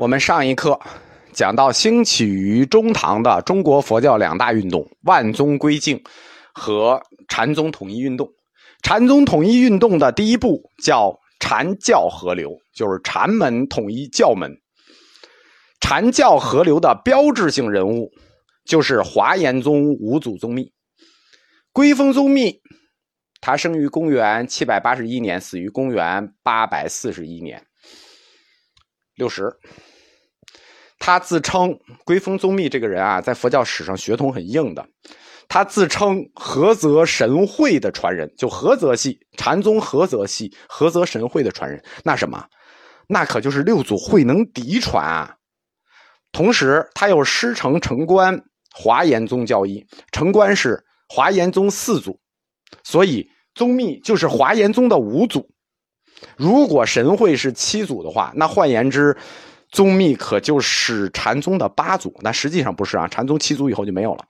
我们上一课讲到兴起于中唐的中国佛教两大运动——万宗归净和禅宗统一运动。禅宗统一运动的第一步叫禅教合流，就是禅门统一教门。禅教合流的标志性人物就是华严宗五祖宗密。归峰宗密，他生于公元七百八十一年，死于公元八百四十一年，六十。他自称归峰宗密这个人啊，在佛教史上血统很硬的。他自称菏泽神会的传人，就菏泽系禅宗菏泽系菏泽神会的传人。那什么，那可就是六祖慧能嫡传啊。同时，他又师承成观华严宗教义，成观是华严宗四祖，所以宗密就是华严宗的五祖。如果神会是七祖的话，那换言之。宗密可就是禅宗的八祖，那实际上不是啊。禅宗七祖以后就没有了。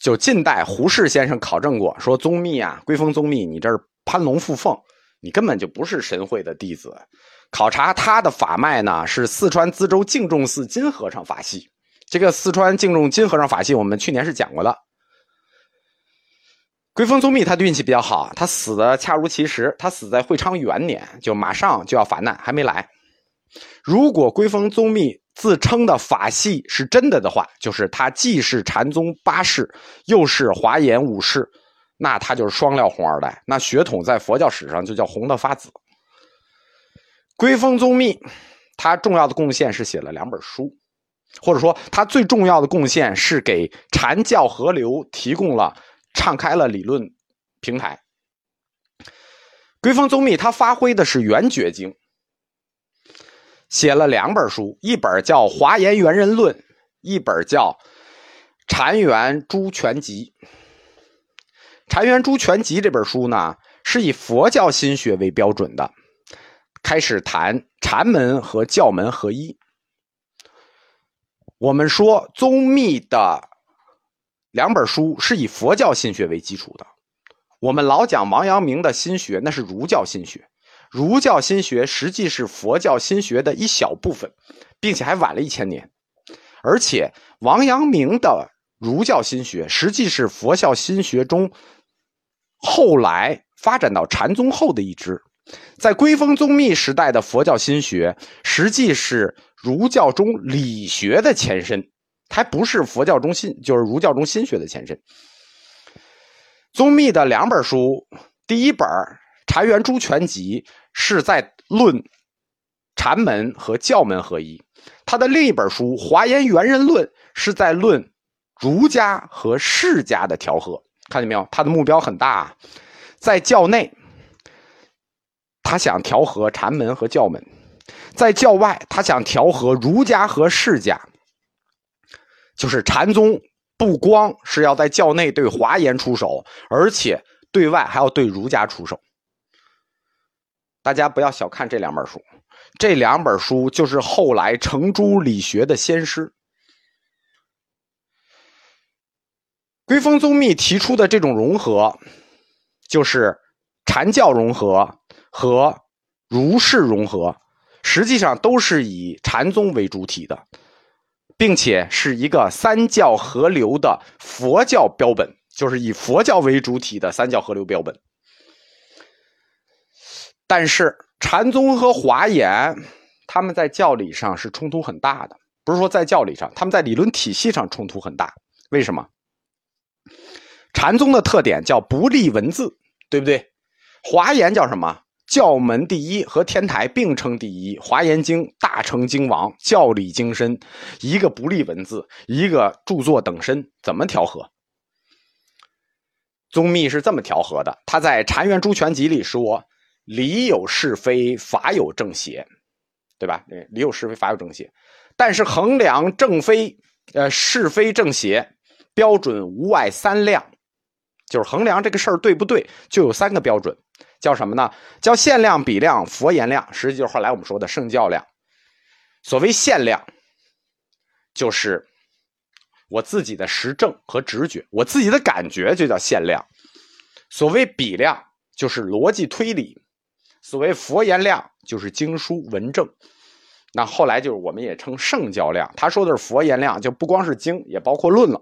就近代胡适先生考证过，说宗密啊，归峰宗密，你这是攀龙附凤，你根本就不是神会的弟子。考察他的法脉呢，是四川资州净重寺金和尚法系。这个四川净重金和尚法系，我们去年是讲过的。归峰宗密他的运气比较好，他死的恰如其时，他死在会昌元年，就马上就要法难，还没来。如果归峰宗密自称的法系是真的的话，就是他既是禅宗八世，又是华严五世，那他就是双料红二代，那血统在佛教史上就叫红的发紫。归峰宗密，他重要的贡献是写了两本书，或者说他最重要的贡献是给禅教合流提供了敞开了理论平台。归峰宗密他发挥的是圆觉经。写了两本书，一本叫《华严圆人论》，一本叫《禅圆诸全集》。《禅圆诸全集》这本书呢，是以佛教心学为标准的，开始谈禅门和教门合一。我们说宗密的两本书是以佛教心学为基础的，我们老讲王阳明的心学，那是儒教心学。儒教心学实际是佛教心学的一小部分，并且还晚了一千年。而且王阳明的儒教心学实际是佛教心学中后来发展到禅宗后的一支。在归峰宗密时代的佛教心学，实际是儒教中理学的前身，还不是佛教中心，就是儒教中心学的前身。宗密的两本书，第一本《禅圆诸全集》。是在论禅门和教门合一，他的另一本书《华严圆人论》是在论儒家和释家的调和。看见没有？他的目标很大，在教内，他想调和禅门和教门；在教外，他想调和儒家和释家。就是禅宗不光是要在教内对华严出手，而且对外还要对儒家出手。大家不要小看这两本书，这两本书就是后来程朱理学的先师。归峰宗密提出的这种融合，就是禅教融合和儒释融合，实际上都是以禅宗为主体的，并且是一个三教合流的佛教标本，就是以佛教为主体的三教合流标本。但是禅宗和华严，他们在教理上是冲突很大的。不是说在教理上，他们在理论体系上冲突很大。为什么？禅宗的特点叫不立文字，对不对？华严叫什么？教门第一和天台并称第一。华严经大成经王，教理精深，一个不立文字，一个著作等身，怎么调和？宗密是这么调和的。他在《禅院诸全集》里说。理有是非，法有正邪，对吧？理有是非，法有正邪。但是衡量正非，呃，是非正邪标准无外三量，就是衡量这个事儿对不对，就有三个标准，叫什么呢？叫限量、比量、佛言量，实际就是后来我们说的圣教量。所谓限量，就是我自己的实证和直觉，我自己的感觉就叫限量。所谓比量，就是逻辑推理。所谓佛言量，就是经书文正。那后来就是我们也称圣教量，他说的是佛言量，就不光是经，也包括论了。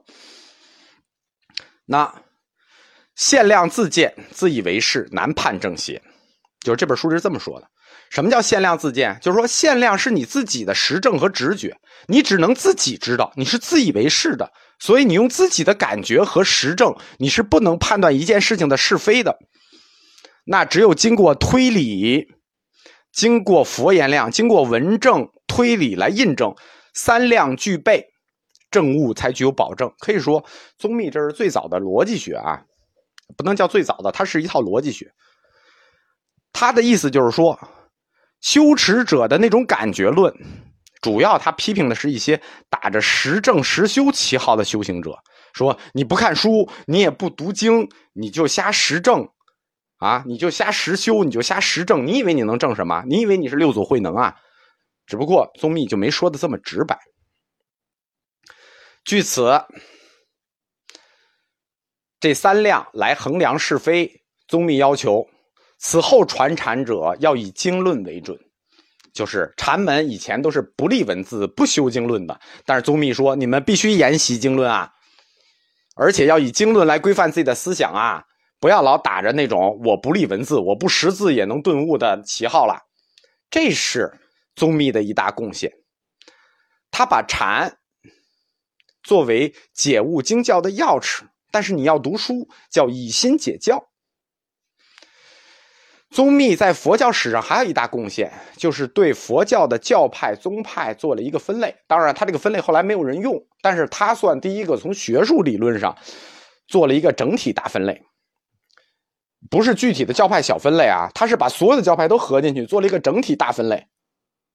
那限量自见，自以为是，难判正邪。就是这本书是这么说的。什么叫限量自见？就是说限量是你自己的实证和直觉，你只能自己知道，你是自以为是的，所以你用自己的感觉和实证，你是不能判断一件事情的是非的。那只有经过推理，经过佛言量，经过文证推理来印证，三量具备，证物才具有保证。可以说，宗密这是最早的逻辑学啊，不能叫最早的，它是一套逻辑学。他的意思就是说。修持者的那种感觉论，主要他批评的是一些打着实证实修旗号的修行者，说你不看书，你也不读经，你就瞎实证，啊，你就瞎实修，你就瞎实证，你以为你能证什么？你以为你是六祖慧能啊？只不过宗密就没说的这么直白。据此，这三量来衡量是非，宗密要求。此后传禅者要以经论为准，就是禅门以前都是不立文字、不修经论的。但是宗密说，你们必须研习经论啊，而且要以经论来规范自己的思想啊，不要老打着那种我不立文字、我不识字也能顿悟的旗号了。这是宗密的一大贡献，他把禅作为解悟经教的钥匙。但是你要读书，叫以心解教。宗密在佛教史上还有一大贡献，就是对佛教的教派宗派做了一个分类。当然，他这个分类后来没有人用，但是他算第一个从学术理论上做了一个整体大分类，不是具体的教派小分类啊，他是把所有的教派都合进去做了一个整体大分类。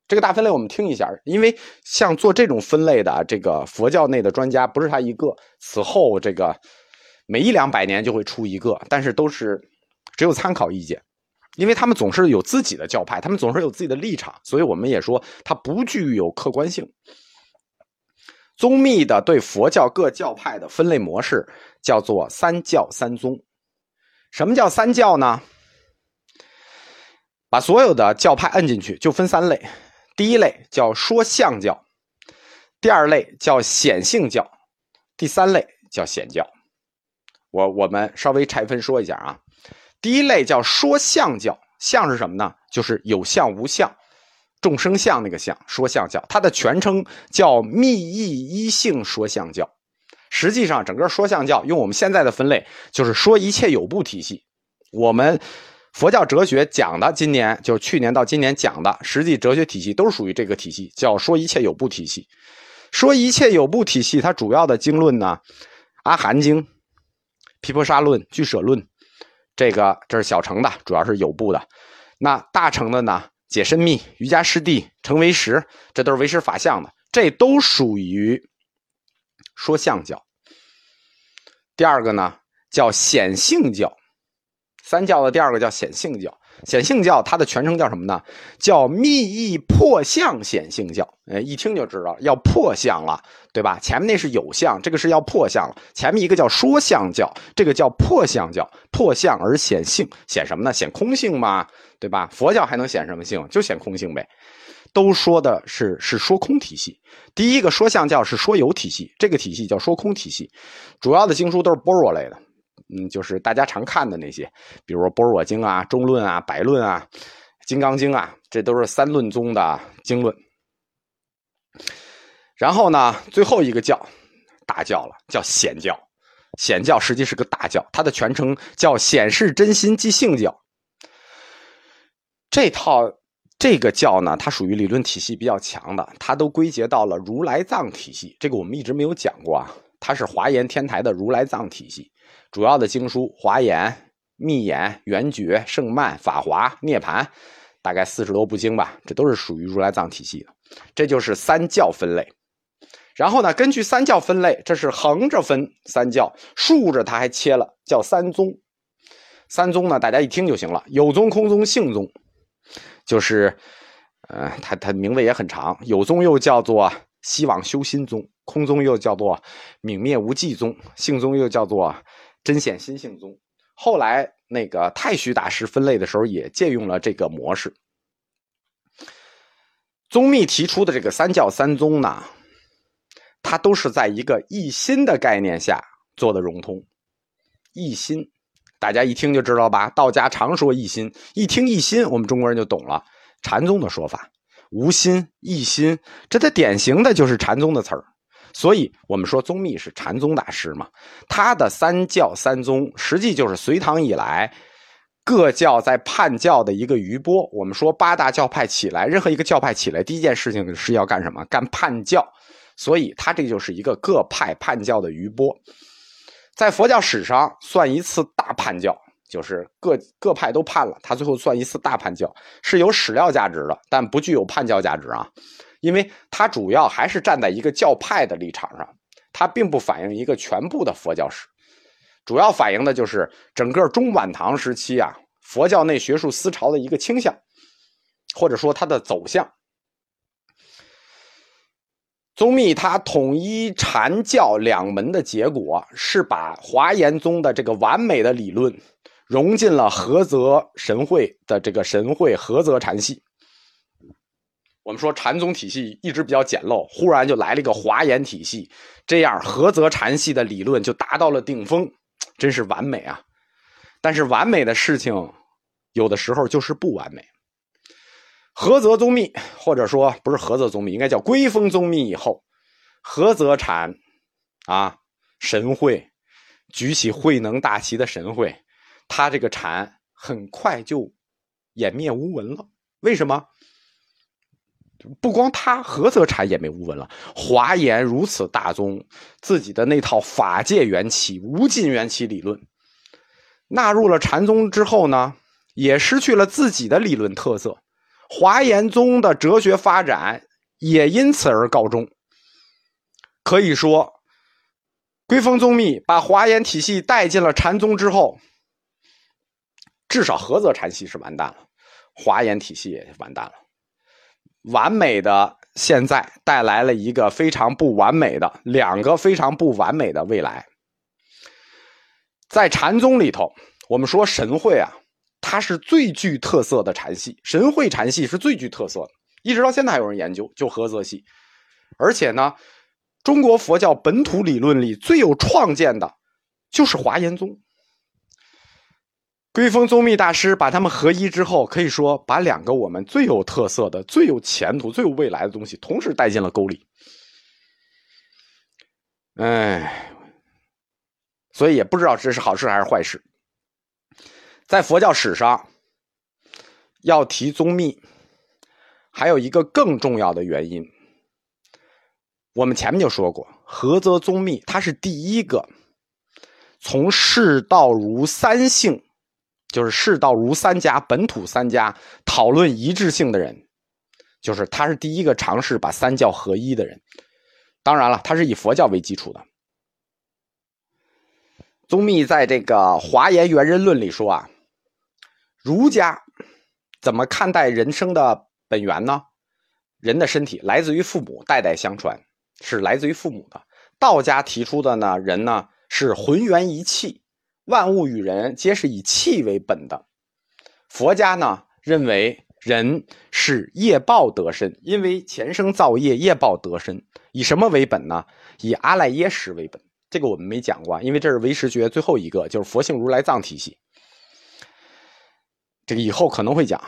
这个大分类我们听一下，因为像做这种分类的这个佛教内的专家不是他一个，此后这个每一两百年就会出一个，但是都是只有参考意见。因为他们总是有自己的教派，他们总是有自己的立场，所以我们也说它不具有客观性。宗密的对佛教各教派的分类模式叫做三教三宗。什么叫三教呢？把所有的教派摁进去就分三类：第一类叫说相教，第二类叫显性教，第三类叫显教。我我们稍微拆分说一下啊。第一类叫说相教，相是什么呢？就是有相无相，众生相那个相。说相教，它的全称叫密意一性说相教。实际上，整个说相教用我们现在的分类，就是说一切有部体系。我们佛教哲学讲的，今年就是去年到今年讲的实际哲学体系，都是属于这个体系，叫说一切有部体系。说一切有部体系，它主要的经论呢，《阿含经》《毗婆沙论》《俱舍论》。这个这是小乘的，主要是有部的。那大乘的呢？解深密、瑜伽师地、成为实，这都是唯识法相的，这都属于说相教。第二个呢，叫显性教。三教的第二个叫显性教。显性教它的全称叫什么呢？叫密意破相显性教。哎，一听就知道要破相了，对吧？前面那是有相，这个是要破相了。前面一个叫说相教，这个叫破相教，破相而显性，显什么呢？显空性嘛，对吧？佛教还能显什么性？就显空性呗。都说的是是说空体系。第一个说相教是说有体系，这个体系叫说空体系，主要的经书都是般若类的。嗯，就是大家常看的那些，比如《般若经》啊、《中论》啊、《百论》啊、《金刚经》啊，这都是三论宗的经论。然后呢，最后一个教，大教了，叫显教。显教实际是个大教，它的全称叫显示真心即性教。这套这个教呢，它属于理论体系比较强的，它都归结到了如来藏体系。这个我们一直没有讲过啊，它是华严天台的如来藏体系。主要的经书《华严》《密眼》《圆觉》《圣曼》《法华》《涅盘》，大概四十多部经吧，这都是属于如来藏体系的。这就是三教分类。然后呢，根据三教分类，这是横着分三教，竖着它还切了，叫三宗。三宗呢，大家一听就行了：有宗、空宗、性宗。就是，呃，他他名字也很长，有宗又叫做希望修心宗，空宗又叫做泯灭无际宗，性宗又叫做。真显心性宗，后来那个太虚大师分类的时候也借用了这个模式。宗密提出的这个三教三宗呢，它都是在一个一心的概念下做的融通。一心，大家一听就知道吧？道家常说一心，一听一心，我们中国人就懂了。禅宗的说法，无心一心，这它典型的就是禅宗的词儿。所以我们说宗密是禅宗大师嘛，他的三教三宗实际就是隋唐以来各教在叛教的一个余波。我们说八大教派起来，任何一个教派起来，第一件事情是要干什么？干叛教。所以他这就是一个各派叛教的余波，在佛教史上算一次大叛教，就是各各派都叛了，他最后算一次大叛教，是有史料价值的，但不具有叛教价值啊。因为它主要还是站在一个教派的立场上，它并不反映一个全部的佛教史，主要反映的就是整个中晚唐时期啊佛教内学术思潮的一个倾向，或者说它的走向。宗密他统一禅教两门的结果，是把华严宗的这个完美的理论融进了菏泽神会的这个神会菏泽禅系。我们说禅宗体系一直比较简陋，忽然就来了一个华严体系，这样菏泽禅系的理论就达到了顶峰，真是完美啊！但是完美的事情，有的时候就是不完美。菏泽宗密，或者说不是菏泽宗密，应该叫归峰宗密以后，菏泽禅啊神会举起慧能大旗的神会，他这个禅很快就湮灭无闻了。为什么？不光他菏泽禅也没无闻了，华严如此大宗，自己的那套法界缘起、无尽缘起理论，纳入了禅宗之后呢，也失去了自己的理论特色。华严宗的哲学发展也因此而告终。可以说，归峰宗密把华严体系带进了禅宗之后，至少菏泽禅系是完蛋了，华严体系也完蛋了。完美的现在带来了一个非常不完美的两个非常不完美的未来。在禅宗里头，我们说神会啊，它是最具特色的禅系，神会禅系是最具特色的，一直到现在还有人研究，就菏泽系。而且呢，中国佛教本土理论里最有创建的，就是华严宗。归峰宗密大师把他们合一之后，可以说把两个我们最有特色的、最有前途、最有未来的东西同时带进了沟里。哎，所以也不知道这是好事还是坏事。在佛教史上，要提宗密，还有一个更重要的原因。我们前面就说过，菏泽宗密他是第一个从释道儒三性。就是释道儒三家本土三家讨论一致性的人，就是他是第一个尝试把三教合一的人。当然了，他是以佛教为基础的。宗密在这个《华严圆人论》里说啊，儒家怎么看待人生的本源呢？人的身体来自于父母，代代相传是来自于父母的。道家提出的呢，人呢是浑元一气。万物与人皆是以气为本的。佛家呢认为人是业报得身，因为前生造业，业报得身。以什么为本呢？以阿赖耶识为本。这个我们没讲过，因为这是唯识学最后一个，就是佛性如来藏体系。这个以后可能会讲，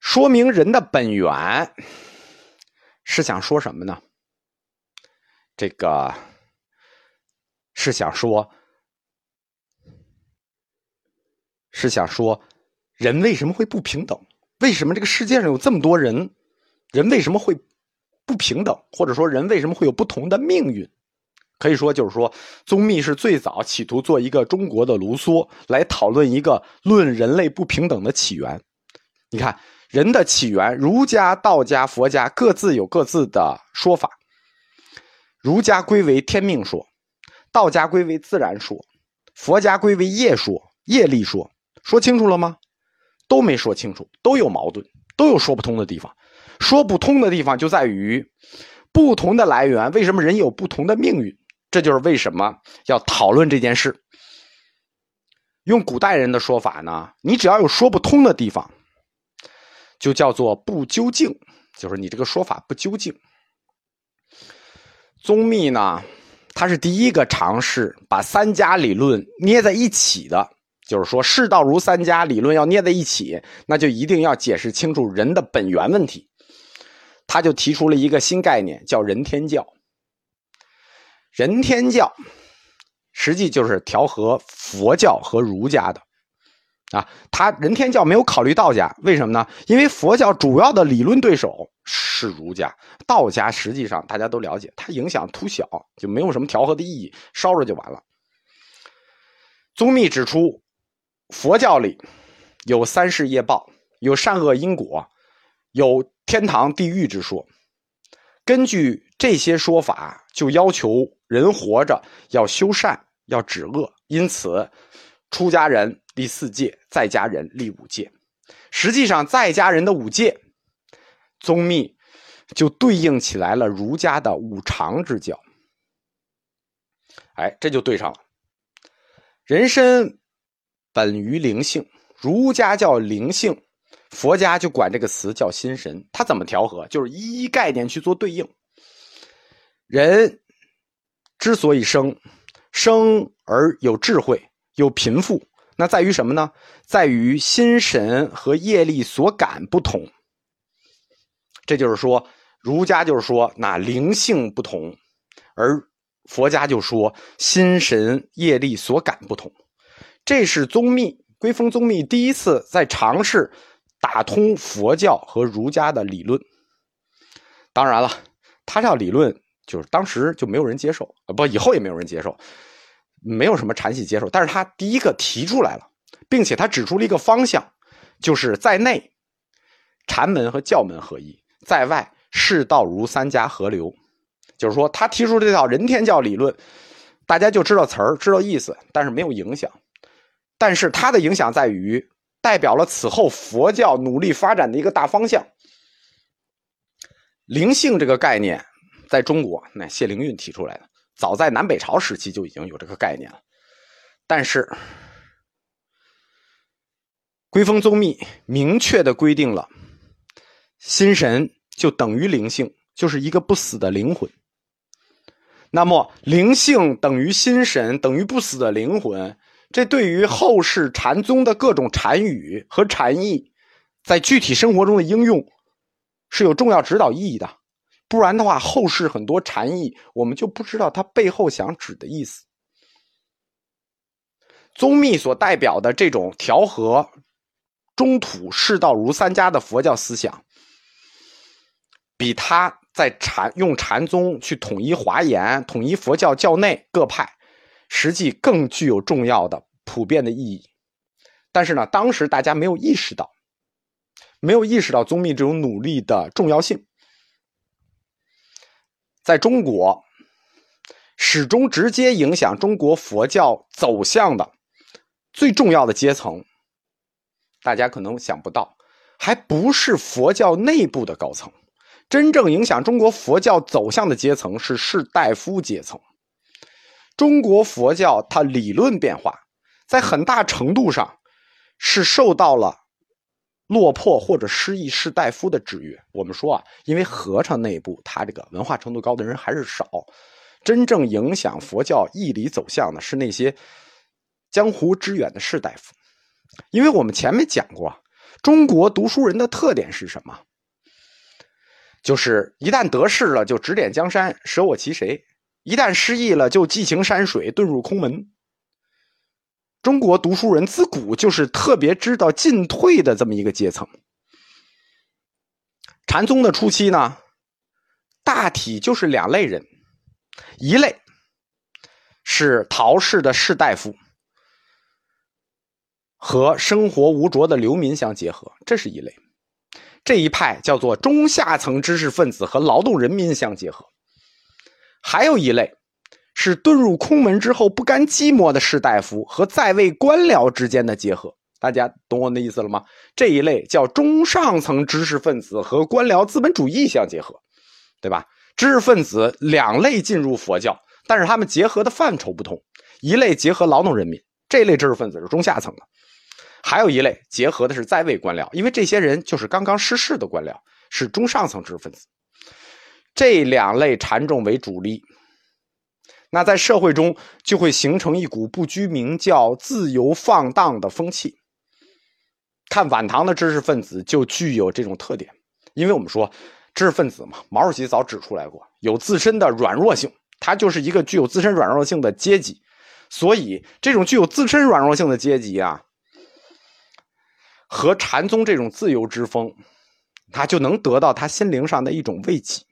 说明人的本源是想说什么呢？这个是想说。是想说，人为什么会不平等？为什么这个世界上有这么多人？人为什么会不平等？或者说，人为什么会有不同的命运？可以说，就是说，宗密是最早企图做一个中国的卢梭，来讨论一个论人类不平等的起源。你看，人的起源，儒家、道家、佛家各自有各自的说法。儒家归为天命说，道家归为自然说，佛家归为业说、业力说。说清楚了吗？都没说清楚，都有矛盾，都有说不通的地方。说不通的地方就在于不同的来源，为什么人有不同的命运？这就是为什么要讨论这件事。用古代人的说法呢，你只要有说不通的地方，就叫做不究竟，就是你这个说法不究竟。宗密呢，他是第一个尝试把三家理论捏在一起的，就是说世道如三家理论要捏在一起，那就一定要解释清楚人的本源问题。他就提出了一个新概念，叫人天教。人天教实际就是调和佛教和儒家的。啊，他人天教没有考虑道家，为什么呢？因为佛教主要的理论对手是儒家，道家实际上大家都了解，它影响突小，就没有什么调和的意义，烧着就完了。宗密指出，佛教里有三世业报，有善恶因果，有天堂地狱之说。根据这些说法，就要求人活着要修善，要止恶，因此。出家人立四戒，在家人立五戒。实际上，在家人的五戒，宗密就对应起来了儒家的五常之教。哎，这就对上了。人身本于灵性，儒家叫灵性，佛家就管这个词叫心神。它怎么调和？就是一一概念去做对应。人之所以生，生而有智慧。有贫富，那在于什么呢？在于心神和业力所感不同。这就是说，儒家就是说那灵性不同，而佛家就说心神业力所感不同。这是宗密归峰宗密第一次在尝试打通佛教和儒家的理论。当然了，他这理论就是当时就没有人接受啊，不，以后也没有人接受。没有什么禅系接受，但是他第一个提出来了，并且他指出了一个方向，就是在内，禅门和教门合一；在外，世道如三家合流。就是说，他提出这套人天教理论，大家就知道词儿，知道意思，但是没有影响。但是他的影响在于，代表了此后佛教努力发展的一个大方向。灵性这个概念，在中国，那谢灵运提出来的。早在南北朝时期就已经有这个概念了，但是归峰宗密明确的规定了，心神就等于灵性，就是一个不死的灵魂。那么灵性等于心神等于不死的灵魂，这对于后世禅宗的各种禅语和禅意，在具体生活中的应用是有重要指导意义的。不然的话，后世很多禅意，我们就不知道他背后想指的意思。宗密所代表的这种调和中土世道儒三家的佛教思想，比他在禅用禅宗去统一华严、统一佛教教内各派，实际更具有重要的普遍的意义。但是呢，当时大家没有意识到，没有意识到宗密这种努力的重要性。在中国，始终直接影响中国佛教走向的最重要的阶层，大家可能想不到，还不是佛教内部的高层，真正影响中国佛教走向的阶层是士大夫阶层。中国佛教它理论变化，在很大程度上是受到了。落魄或者失意士大夫的制约。我们说啊，因为和尚内部他这个文化程度高的人还是少，真正影响佛教义理走向的是那些江湖之远的士大夫。因为我们前面讲过，中国读书人的特点是什么？就是一旦得势了就指点江山，舍我其谁；一旦失意了就寄情山水，遁入空门。中国读书人自古就是特别知道进退的这么一个阶层。禅宗的初期呢，大体就是两类人，一类是陶氏的士大夫和生活无着的流民相结合，这是一类；这一派叫做中下层知识分子和劳动人民相结合，还有一类。是遁入空门之后不甘寂寞的士大夫和在位官僚之间的结合，大家懂我的意思了吗？这一类叫中上层知识分子和官僚资本主义相结合，对吧？知识分子两类进入佛教，但是他们结合的范畴不同，一类结合劳动人民，这类知识分子是中下层的；还有一类结合的是在位官僚，因为这些人就是刚刚失势的官僚，是中上层知识分子。这两类禅众为主力，那在社会中就会形成一股不拘名教、自由放荡的风气。看晚唐的知识分子就具有这种特点，因为我们说知识分子嘛，毛主席早指出来过，有自身的软弱性，他就是一个具有自身软弱性的阶级，所以这种具有自身软弱性的阶级啊，和禅宗这种自由之风，他就能得到他心灵上的一种慰藉。